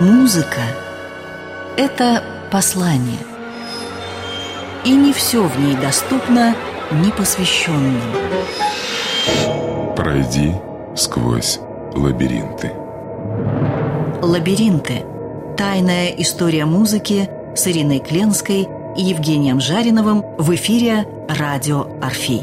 Музыка – это послание. И не все в ней доступно непосвященным. Пройди сквозь лабиринты. Лабиринты – тайная история музыки с Ириной Кленской и Евгением Жариновым в эфире «Радио Орфей».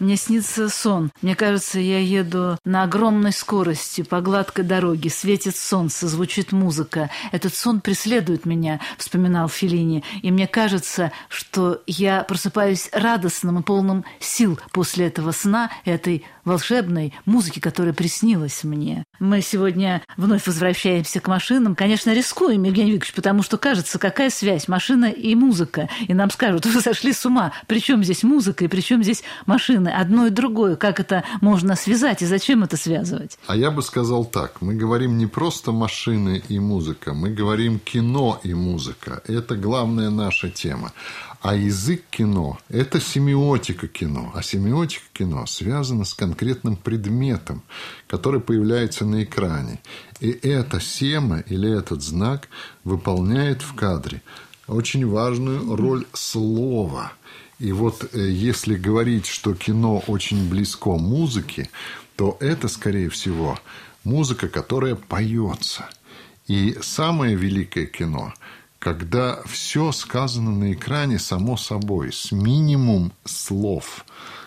Мне снится сон. Мне кажется, я еду на огромной скорости по гладкой дороге. Светит солнце, звучит музыка. Этот сон преследует меня, вспоминал Филини. И мне кажется, что я просыпаюсь радостным и полным сил после этого сна, этой волшебной музыки, которая приснилась мне. Мы сегодня вновь возвращаемся к машинам. Конечно, рискуем, Евгений Викторович, потому что кажется, какая связь машина и музыка. И нам скажут, вы сошли с ума. Причем здесь музыка и причем здесь машина? Машины, одно и другое, как это можно связать и зачем это связывать? А я бы сказал так, мы говорим не просто машины и музыка, мы говорим кино и музыка. Это главная наша тема. А язык кино – это семиотика кино. А семиотика кино связана с конкретным предметом, который появляется на экране. И эта сема или этот знак выполняет в кадре очень важную роль слова – и вот э, если говорить, что кино очень близко музыке, то это, скорее всего, музыка, которая поется. И самое великое кино, когда все сказано на экране само собой, с минимум слов,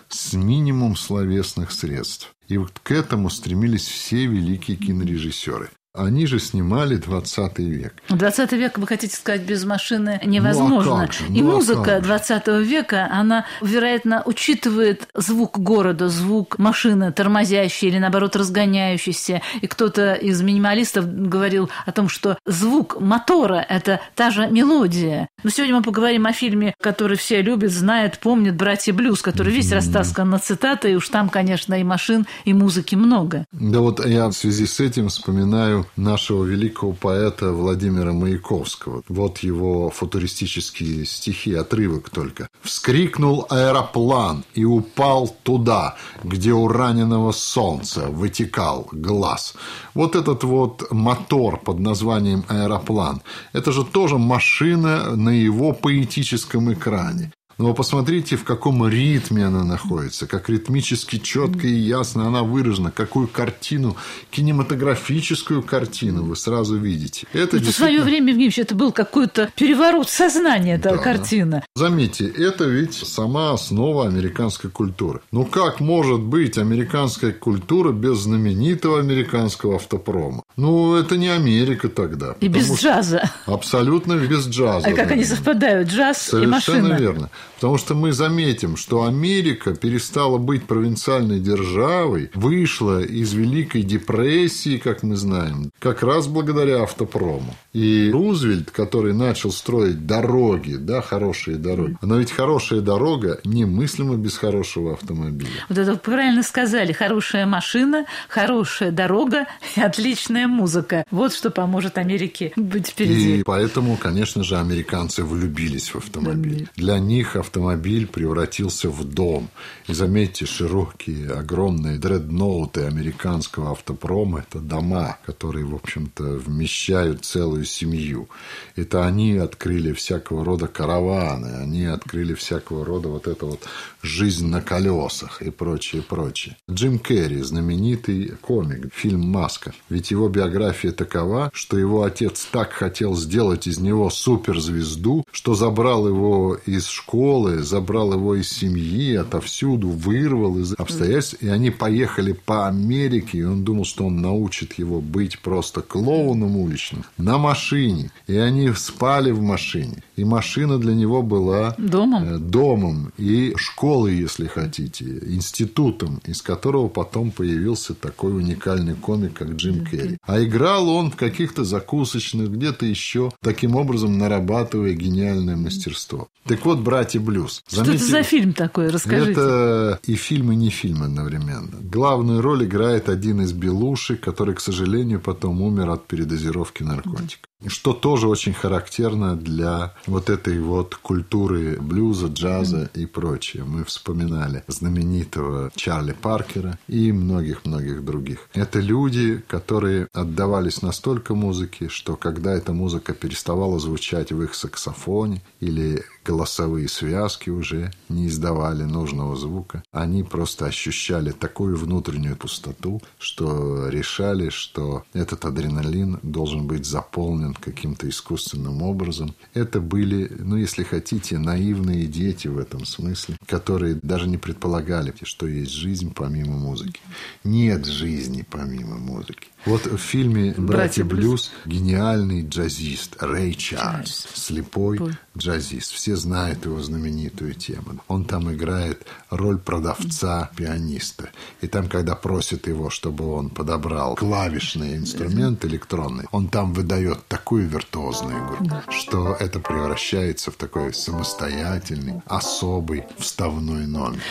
с минимум словесных средств. И вот к этому стремились все великие кинорежиссеры. Они же снимали 20 век. 20 век, вы хотите сказать, без машины невозможно. Ну, а как же? И ну, музыка а 20 века, она, вероятно, учитывает звук города, звук машины, тормозящей или, наоборот, разгоняющейся. И кто-то из минималистов говорил о том, что звук мотора – это та же мелодия. Но сегодня мы поговорим о фильме, который все любят, знают, помнят «Братья Блюз», который весь растаскан на цитаты, и уж там, конечно, и машин, и музыки много. Да вот я в связи с этим вспоминаю нашего великого поэта Владимира Маяковского. Вот его футуристические стихи, отрывок только. «Вскрикнул аэроплан и упал туда, где у раненого солнца вытекал глаз». Вот этот вот мотор под названием аэроплан, это же тоже машина на его поэтическом экране. Но посмотрите, в каком ритме она находится, как ритмически четко и ясно она выражена, какую картину, кинематографическую картину вы сразу видите. Это, это в свое время, Евгений это был какой-то переворот сознания, эта да. картина. Заметьте, это ведь сама основа американской культуры. Ну как может быть американская культура без знаменитого американского автопрома? Ну, это не Америка тогда. И без джаза. Абсолютно без джаза. А как они совпадают, джаз Совершенно и машина? Совершенно верно. Потому что мы заметим, что Америка перестала быть провинциальной державой, вышла из Великой депрессии, как мы знаем, как раз благодаря автопрому. И Рузвельт, который начал строить дороги, да, хорошие дороги, но ведь хорошая дорога немыслима без хорошего автомобиля. Вот это правильно сказали. Хорошая машина, хорошая дорога и отличная музыка. Вот что поможет Америке быть впереди. И поэтому, конечно же, американцы влюбились в автомобиль. Для них автомобиль превратился в дом. И заметьте, широкие, огромные дредноуты американского автопрома – это дома, которые, в общем-то, вмещают целую семью. Это они открыли всякого рода караваны, они открыли всякого рода вот это вот жизнь на колесах и прочее, прочее. Джим Керри, знаменитый комик, фильм «Маска». Ведь его биография такова, что его отец так хотел сделать из него суперзвезду, что забрал его из школы, школы, забрал его из семьи, отовсюду, вырвал из обстоятельств, и они поехали по Америке, и он думал, что он научит его быть просто клоуном уличным на машине. И они спали в машине. И машина для него была домом, э, домом и школой, если хотите, институтом, из которого потом появился такой уникальный комик, как Джим Керри. А играл он в каких-то закусочных, где-то еще, таким образом нарабатывая гениальное мастерство. Так вот, братья блюз». Что это за фильм такой? Расскажите. Это и фильм, и не фильм одновременно. Главную роль играет один из белушек, который, к сожалению, потом умер от передозировки наркотиков. Что тоже очень характерно для вот этой вот культуры блюза, джаза и прочее. Мы вспоминали знаменитого Чарли Паркера и многих-многих других. Это люди, которые отдавались настолько музыке, что когда эта музыка переставала звучать в их саксофоне или голосовые связки уже не издавали нужного звука. Они просто ощущали такую внутреннюю пустоту, что решали, что этот адреналин должен быть заполнен каким-то искусственным образом. Это были, ну, если хотите, наивные дети в этом смысле, которые даже не предполагали, что есть жизнь помимо музыки. Нет жизни помимо музыки. Вот в фильме «Братья, Блюз» гениальный джазист Рэй Чарльз, слепой джазист. Все знают его знаменитую тему. Он там играет роль продавца-пианиста. И там, когда просят его, чтобы он подобрал клавишный инструмент электронный, он там выдает такую виртуозную игру, что это превращается в такой самостоятельный, особый вставной номер.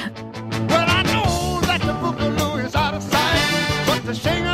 Well, I know that the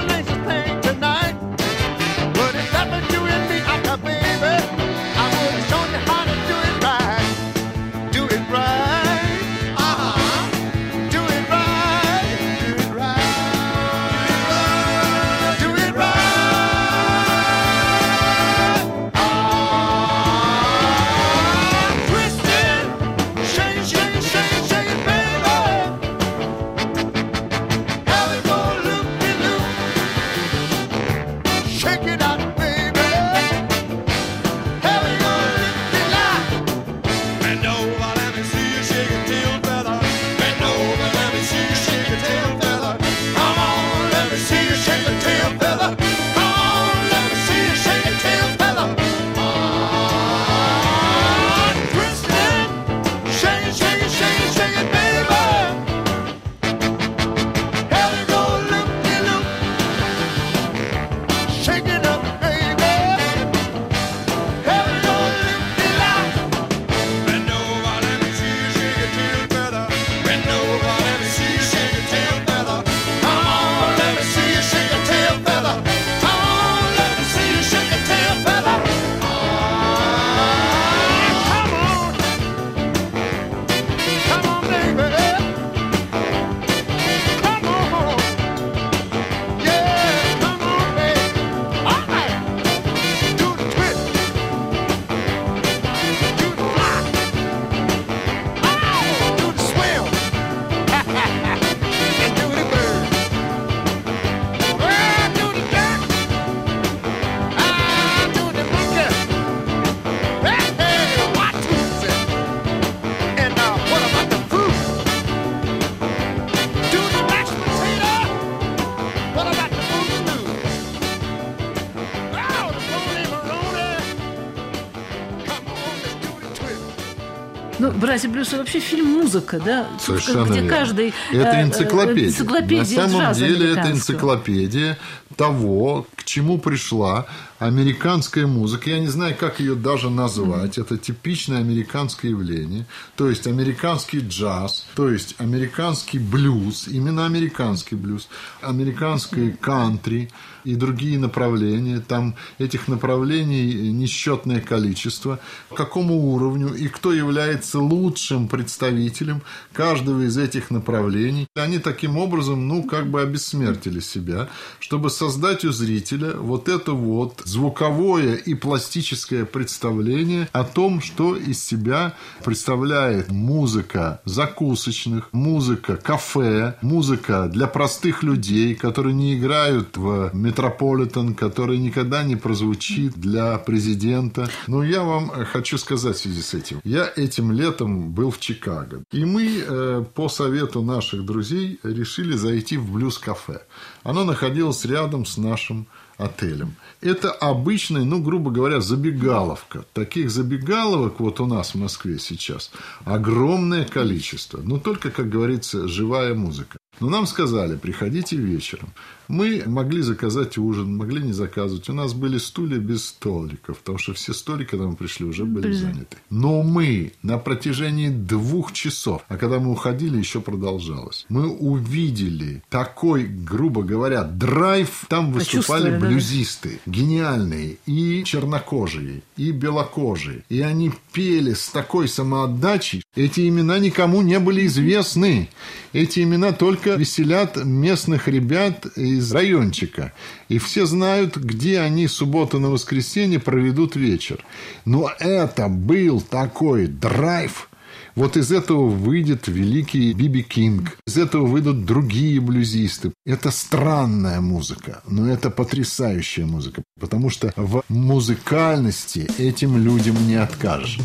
the «Братья Блюз» вообще фильм «Музыка», да? Совершенно Где верно. каждый... Это э, энциклопедия. энциклопедия На самом деле это энциклопедия того, к чему пришла американская музыка. Я не знаю, как ее даже назвать. Это типичное американское явление. То есть американский джаз, то есть американский блюз, именно американский блюз, американский кантри и другие направления. Там этих направлений несчетное количество. К какому уровню и кто является лучшим представителем каждого из этих направлений. Они таким образом, ну, как бы обессмертили себя, чтобы создать у зрителя вот это вот звуковое и пластическое представление о том, что из себя представляет музыка закусочных, музыка кафе, музыка для простых людей, которые не играют в Метрополитен, который никогда не прозвучит для президента. Но я вам хочу сказать в связи с этим. Я этим летом был в Чикаго. И мы э, по совету наших друзей решили зайти в блюз-кафе. Оно находилось рядом с нашим отелем. Это обычная, ну, грубо говоря, забегаловка. Таких забегаловок вот у нас в Москве сейчас огромное количество. Но только, как говорится, живая музыка. Но нам сказали, приходите вечером. Мы могли заказать ужин, могли не заказывать. У нас были стулья без столиков, потому что все столики, когда мы пришли, уже были Были. заняты. Но мы на протяжении двух часов, а когда мы уходили, еще продолжалось, мы увидели такой, грубо говоря, драйв. Там выступали блюзисты, гениальные, и чернокожие, и белокожие. И они пели с такой самоотдачей. Эти имена никому не были известны. Эти имена только веселят местных ребят из райончика. И все знают, где они субботу на воскресенье проведут вечер. Но это был такой драйв. Вот из этого выйдет великий Биби Кинг, из этого выйдут другие блюзисты. Это странная музыка, но это потрясающая музыка, потому что в музыкальности этим людям не откажешь.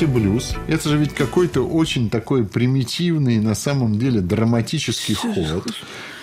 И вот «Братья Блюз» — это же ведь какой-то очень такой примитивный, на самом деле, драматический ход.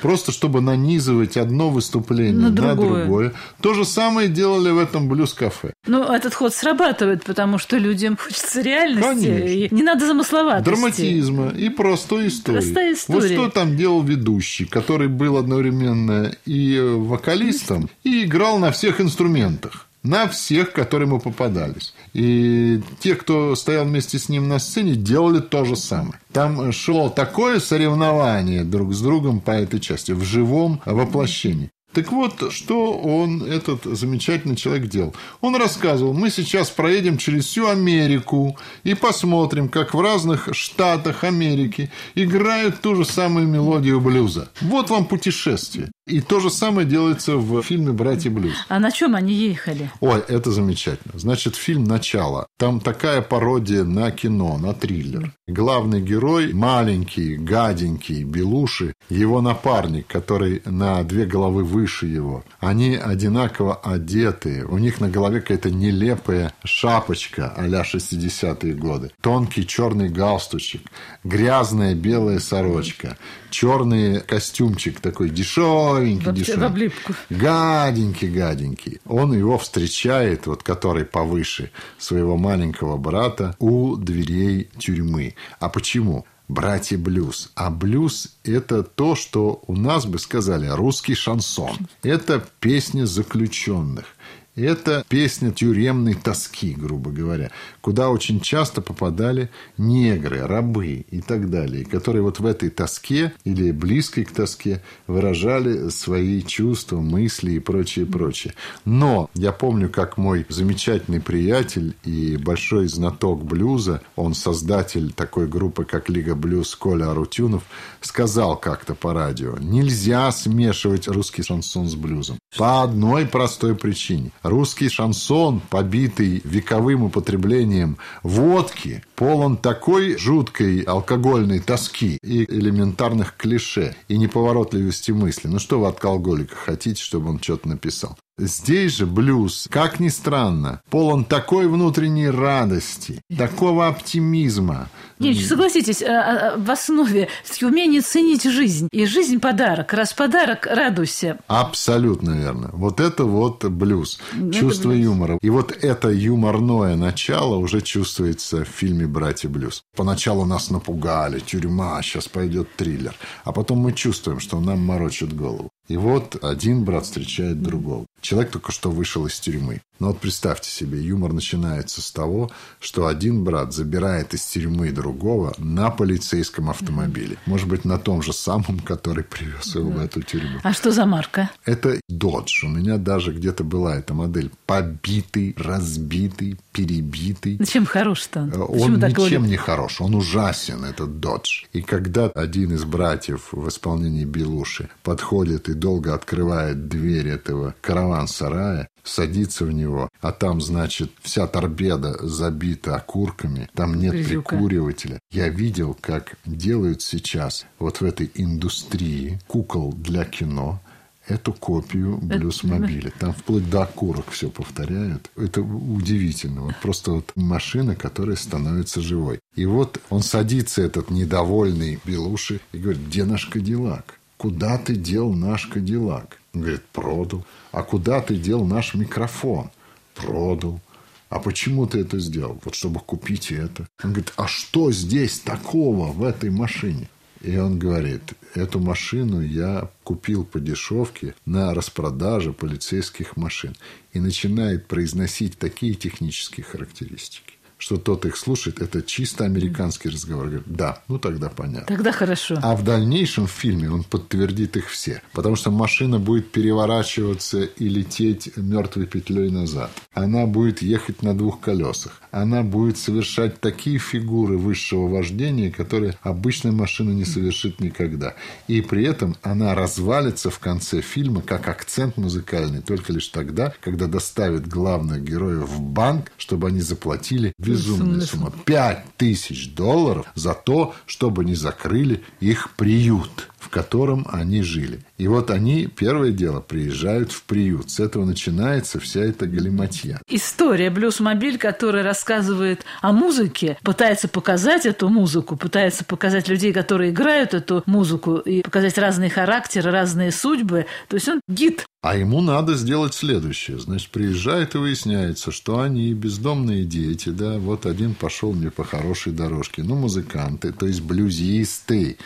Просто чтобы нанизывать одно выступление На на другое. другое. То же самое делали в этом блюз-кафе. Ну, этот ход срабатывает, потому что людям хочется реальности. Конечно. Не надо замысловатости. Драматизма и простой истории. Простая Вот история. что там делал ведущий, который был одновременно и э, вокалистом, и играл на всех инструментах. На всех, которые ему попадались. И те, кто стоял вместе с ним на сцене, делали то же самое. Там шло такое соревнование друг с другом по этой части, в живом воплощении. Так вот, что он, этот замечательный человек, делал? Он рассказывал, мы сейчас проедем через всю Америку и посмотрим, как в разных штатах Америки играют ту же самую мелодию блюза. Вот вам путешествие. И то же самое делается в фильме «Братья Блюз». А на чем они ехали? Ой, это замечательно. Значит, фильм «Начало». Там такая пародия на кино, на триллер. Главный герой маленький, гаденький, белуши, его напарник, который на две головы выше его. Они одинаково одеты. У них на голове какая-то нелепая шапочка а-ля 60-е годы. Тонкий черный галстучек, грязная белая сорочка, черный костюмчик такой дешевенький, В дешевенький. в облипку. Гаденький, гаденький. Он его встречает, вот который повыше своего маленького брата, у дверей тюрьмы. А почему? Братья блюз. А блюз – это то, что у нас бы сказали русский шансон. Это песни заключенных. Это песня тюремной тоски, грубо говоря, куда очень часто попадали негры, рабы и так далее, которые вот в этой тоске или близкой к тоске выражали свои чувства, мысли и прочее, прочее. Но я помню, как мой замечательный приятель и большой знаток блюза, он создатель такой группы, как Лига Блюз Коля Арутюнов, сказал как-то по радио, нельзя смешивать русский шансон с блюзом. По одной простой причине. Русский шансон, побитый вековым употреблением водки, полон такой жуткой алкогольной тоски и элементарных клише, и неповоротливости мысли. Ну что вы от алкоголика хотите, чтобы он что-то написал? Здесь же блюз, как ни странно, полон такой внутренней радости, такого оптимизма. Нет, согласитесь, а, а, в основе умение ценить жизнь. И жизнь подарок. Раз подарок, радуйся. Абсолютно верно. Вот это вот блюз. Чувство блюз. юмора. И вот это юморное начало уже чувствуется в фильме «Братья Блюз». Поначалу нас напугали, тюрьма, сейчас пойдет триллер. А потом мы чувствуем, что нам морочат голову. И вот один брат встречает другого. Человек только что вышел из тюрьмы. Но вот представьте себе, юмор начинается с того, что один брат забирает из тюрьмы другого на полицейском автомобиле. Может быть, на том же самом, который привез его в эту тюрьму. А что за марка? Это Dodge. У меня даже где-то была эта модель. Побитый, разбитый, перебитый. Чем хорош-то? он? Э, Он Почему ничем не хорош, он ужасен, этот Додж. И когда один из братьев в исполнении Белуши подходит и долго открывает дверь этого караван-сарая, садится в него, а там, значит, вся торпеда забита окурками, там нет Грязюка. прикуривателя. Я видел, как делают сейчас вот в этой индустрии кукол для кино, эту копию блюз-мобиля. Там вплоть до окурок все повторяют. Это удивительно. Вот просто вот машина, которая становится живой. И вот он садится, этот недовольный Белуши, и говорит, где наш Кадиллак? Куда ты дел наш Кадиллак? Говорит, продал. А куда ты дел наш микрофон? Продал. А почему ты это сделал? Вот чтобы купить это. Он говорит, а что здесь такого в этой машине? И он говорит, эту машину я купил по дешевке на распродаже полицейских машин. И начинает произносить такие технические характеристики, что тот их слушает, это чисто американский разговор. Говорит, да, ну тогда понятно. Тогда хорошо. А в дальнейшем в фильме он подтвердит их все. Потому что машина будет переворачиваться и лететь мертвой петлей назад. Она будет ехать на двух колесах. Она будет совершать такие фигуры высшего вождения, которые обычная машина не совершит никогда. И при этом она развалится в конце фильма как акцент музыкальный только лишь тогда, когда доставит главных героев в банк, чтобы они заплатили Безумную сумму. Пять тысяч долларов за то, чтобы не закрыли их приют, в котором они жили. И вот они, первое дело, приезжают в приют. С этого начинается вся эта галиматья. История «Блюзмобиль», которая рассказывает о музыке, пытается показать эту музыку, пытается показать людей, которые играют эту музыку, и показать разные характеры, разные судьбы. То есть он гид. А ему надо сделать следующее. Значит, приезжает и выясняется, что они бездомные дети, да, вот один пошел мне по хорошей дорожке. Ну, музыканты, то есть блюзисты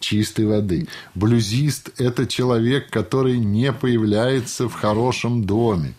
чистой воды. Блюзист – это человек, который не появляется в хорошем доме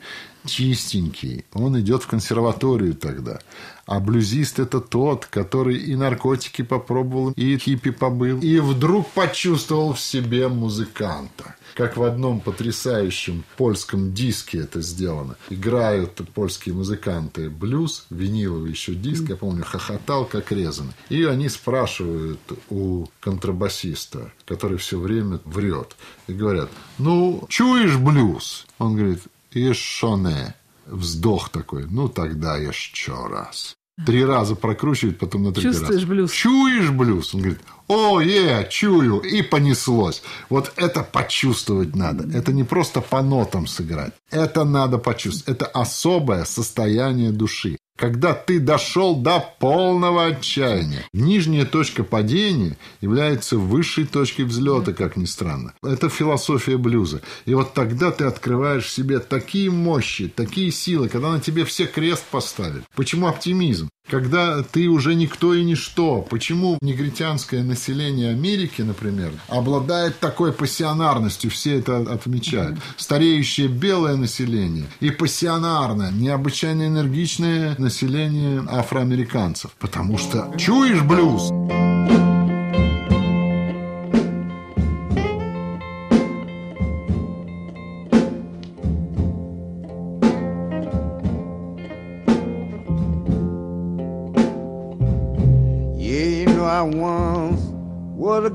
чистенький, он идет в консерваторию тогда. А блюзист – это тот, который и наркотики попробовал, и хиппи побыл, и вдруг почувствовал в себе музыканта. Как в одном потрясающем польском диске это сделано. Играют польские музыканты блюз, виниловый еще диск, я помню, хохотал как резанный. И они спрашивают у контрабасиста, который все время врет, и говорят, ну, чуешь блюз? Он говорит, еще не. Вздох такой, ну тогда еще раз. Три раза прокручивает, потом на третий Чувствуешь раз. блюз? Чуешь блюз? Он говорит, о, е, чую, и понеслось. Вот это почувствовать надо. Это не просто по нотам сыграть. Это надо почувствовать. Это особое состояние души. Когда ты дошел до полного отчаяния. Нижняя точка падения является высшей точкой взлета, как ни странно. Это философия блюза. И вот тогда ты открываешь в себе такие мощи, такие силы, когда на тебе все крест поставили. Почему оптимизм? Когда ты уже никто и ничто. Почему негритянское население Америки, например, обладает такой пассионарностью, все это отмечают. Стареющее белое население и пассионарное, необычайно энергичное население афроамериканцев. Потому что чуешь блюз?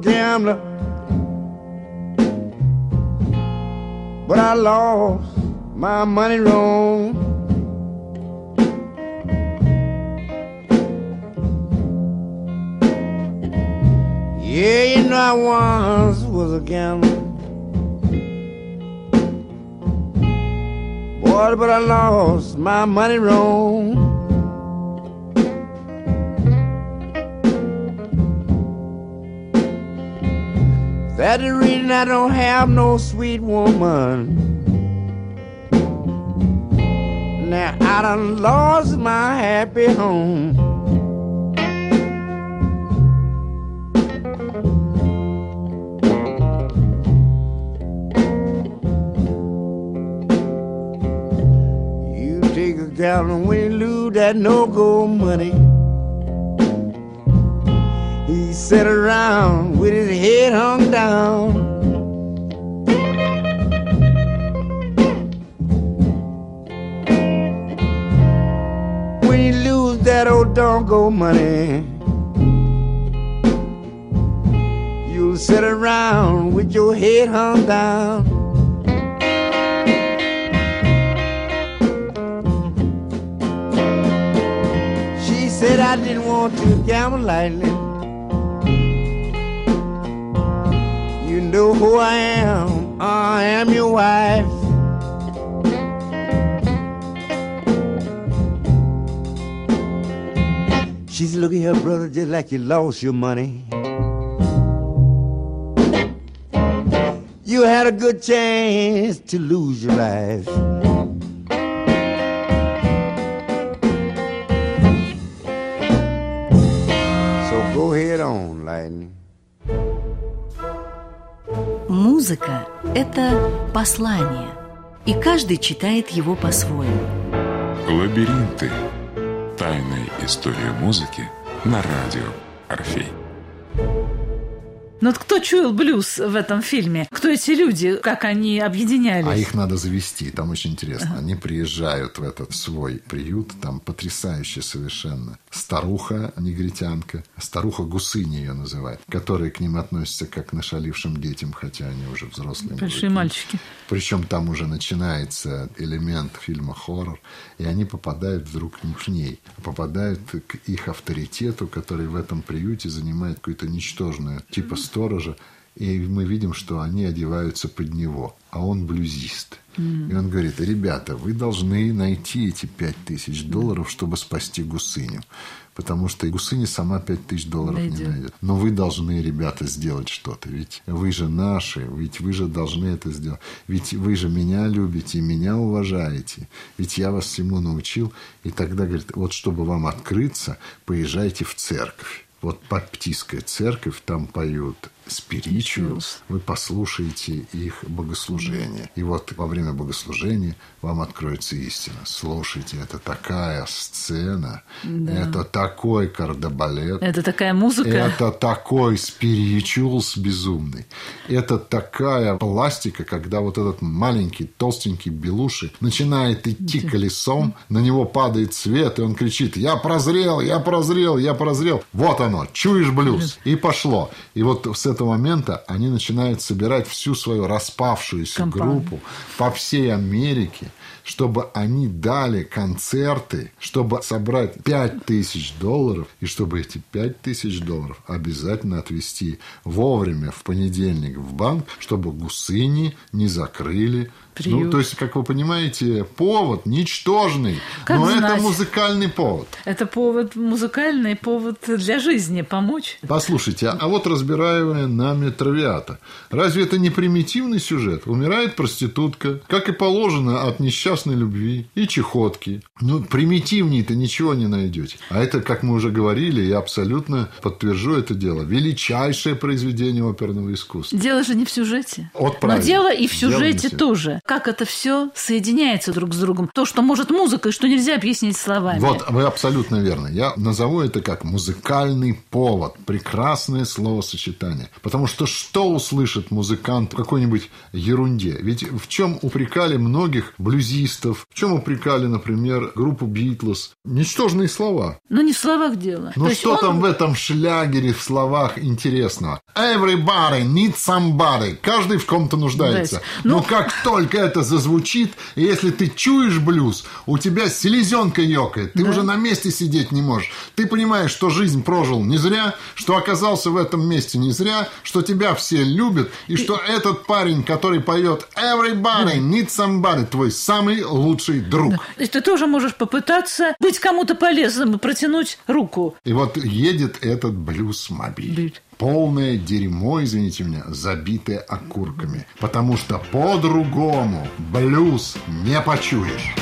Gambler, but I lost my money wrong. Yeah, you know I once was a gambler. Boy, but I lost my money wrong. The reason I don't have no sweet woman. Now I done lost my happy home. You take a gallon when you lose that no-go money. Sat around with his head hung down. When you lose that old dongo money, you'll sit around with your head hung down. She said I didn't want to gamble lightly. Know who I am. I am your wife. She's looking at here, brother, just like you lost your money. You had a good chance to lose your life. So go ahead on, Lightning. Музыка – это послание, и каждый читает его по-своему. Лабиринты. Тайная история музыки на радио Орфей. Но вот кто чуял блюз в этом фильме? Кто эти люди? Как они объединялись? А их надо завести, там очень интересно. Они приезжают в этот свой приют, там потрясающая совершенно старуха негритянка, старуха Гусыни ее называют, которые к ним относятся как к нашалившим детям, хотя они уже взрослые. Большие мужики. мальчики. Причем там уже начинается элемент фильма хоррор, и они попадают вдруг не к ней, а попадают к их авторитету, который в этом приюте занимает какую-то ничтожную типа сторожа, и мы видим, что они одеваются под него, а он блюзист. И он говорит, ребята, вы должны найти эти пять тысяч долларов, чтобы спасти Гусыню. Потому что и Гусыня сама пять тысяч долларов не Найдет. Но вы должны, ребята, сделать что-то. Ведь вы же наши, ведь вы же должны это сделать. Ведь вы же меня любите меня уважаете. Ведь я вас всему научил. И тогда, говорит, вот чтобы вам открыться, поезжайте в церковь. Вот Баптистская церковь, там поют spirituals, вы послушаете их богослужение. И вот во время богослужения вам откроется истина. Слушайте, это такая сцена, это такой кардебалет, Это такая музыка. это такой спиричулс безумный. Это такая пластика, когда вот этот маленький, толстенький белуши начинает идти колесом, на него падает свет, и он кричит, я прозрел, я прозрел, я прозрел. Вот оно, чуешь блюз. И пошло. И вот с этого момента они начинают собирать всю свою распавшуюся Компанию. группу по всей Америке, чтобы они дали концерты, чтобы собрать 5 тысяч долларов, и чтобы эти 5 тысяч долларов обязательно отвезти вовремя в понедельник в банк, чтобы гусыни не закрыли Ну, Приют. то есть, как вы понимаете, повод ничтожный, Как но это знать. музыкальный повод. Это повод музыкальный, повод для жизни помочь. Послушайте, а вот разбираемая нами травиата. Разве это не примитивный сюжет? Умирает проститутка, как и положено от несчастной любви и чехотки. Ну, примитивнее-то ничего не найдете. А это, как мы уже говорили, я абсолютно подтвержу это дело, величайшее произведение оперного искусства. Дело же не в сюжете. Вот Но дело и в сюжете. тоже. Как это все соединяется друг с другом. То, что может музыка, и что нельзя объяснить словами. Вот, вы абсолютно верно. Я назову это как музыкальный повод. Прекрасное словосочетание. Потому что что услышит музыкант в какой-нибудь ерунде? Ведь в чем упрекали многих блюзистов, в чем упрекали, например, группу Битлз? Ничтожные слова. Но не в словах дело. Ну То что он- там в этом шлягере в словах интересного? Everybody needs somebody. Каждый в ком-то нуждается. Да. Ну- Но как только это зазвучит, и если ты чуешь блюз, у тебя селезенка ёкает. Ты уже на месте сидеть не можешь. Ты понимаешь, что жизнь прожил не зря, что оказался в этом месте не зря, что тебя все любят, и что этот парень, который поет Everybody needs somebody, твой самый лучший друг. То есть ты тоже можешь попытаться быть кому-то полезным и протянуть руку. И вот едет этот блюз-мобиль. Полное дерьмо, извините меня, забитое окурками. Потому что по-другому блюз не почуешь.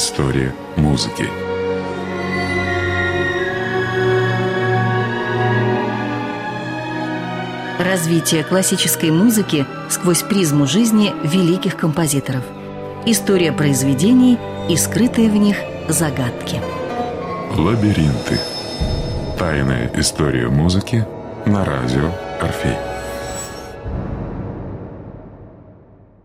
История музыки. Развитие классической музыки сквозь призму жизни великих композиторов. История произведений и скрытые в них загадки. Лабиринты. Тайная история музыки на радио Орфей.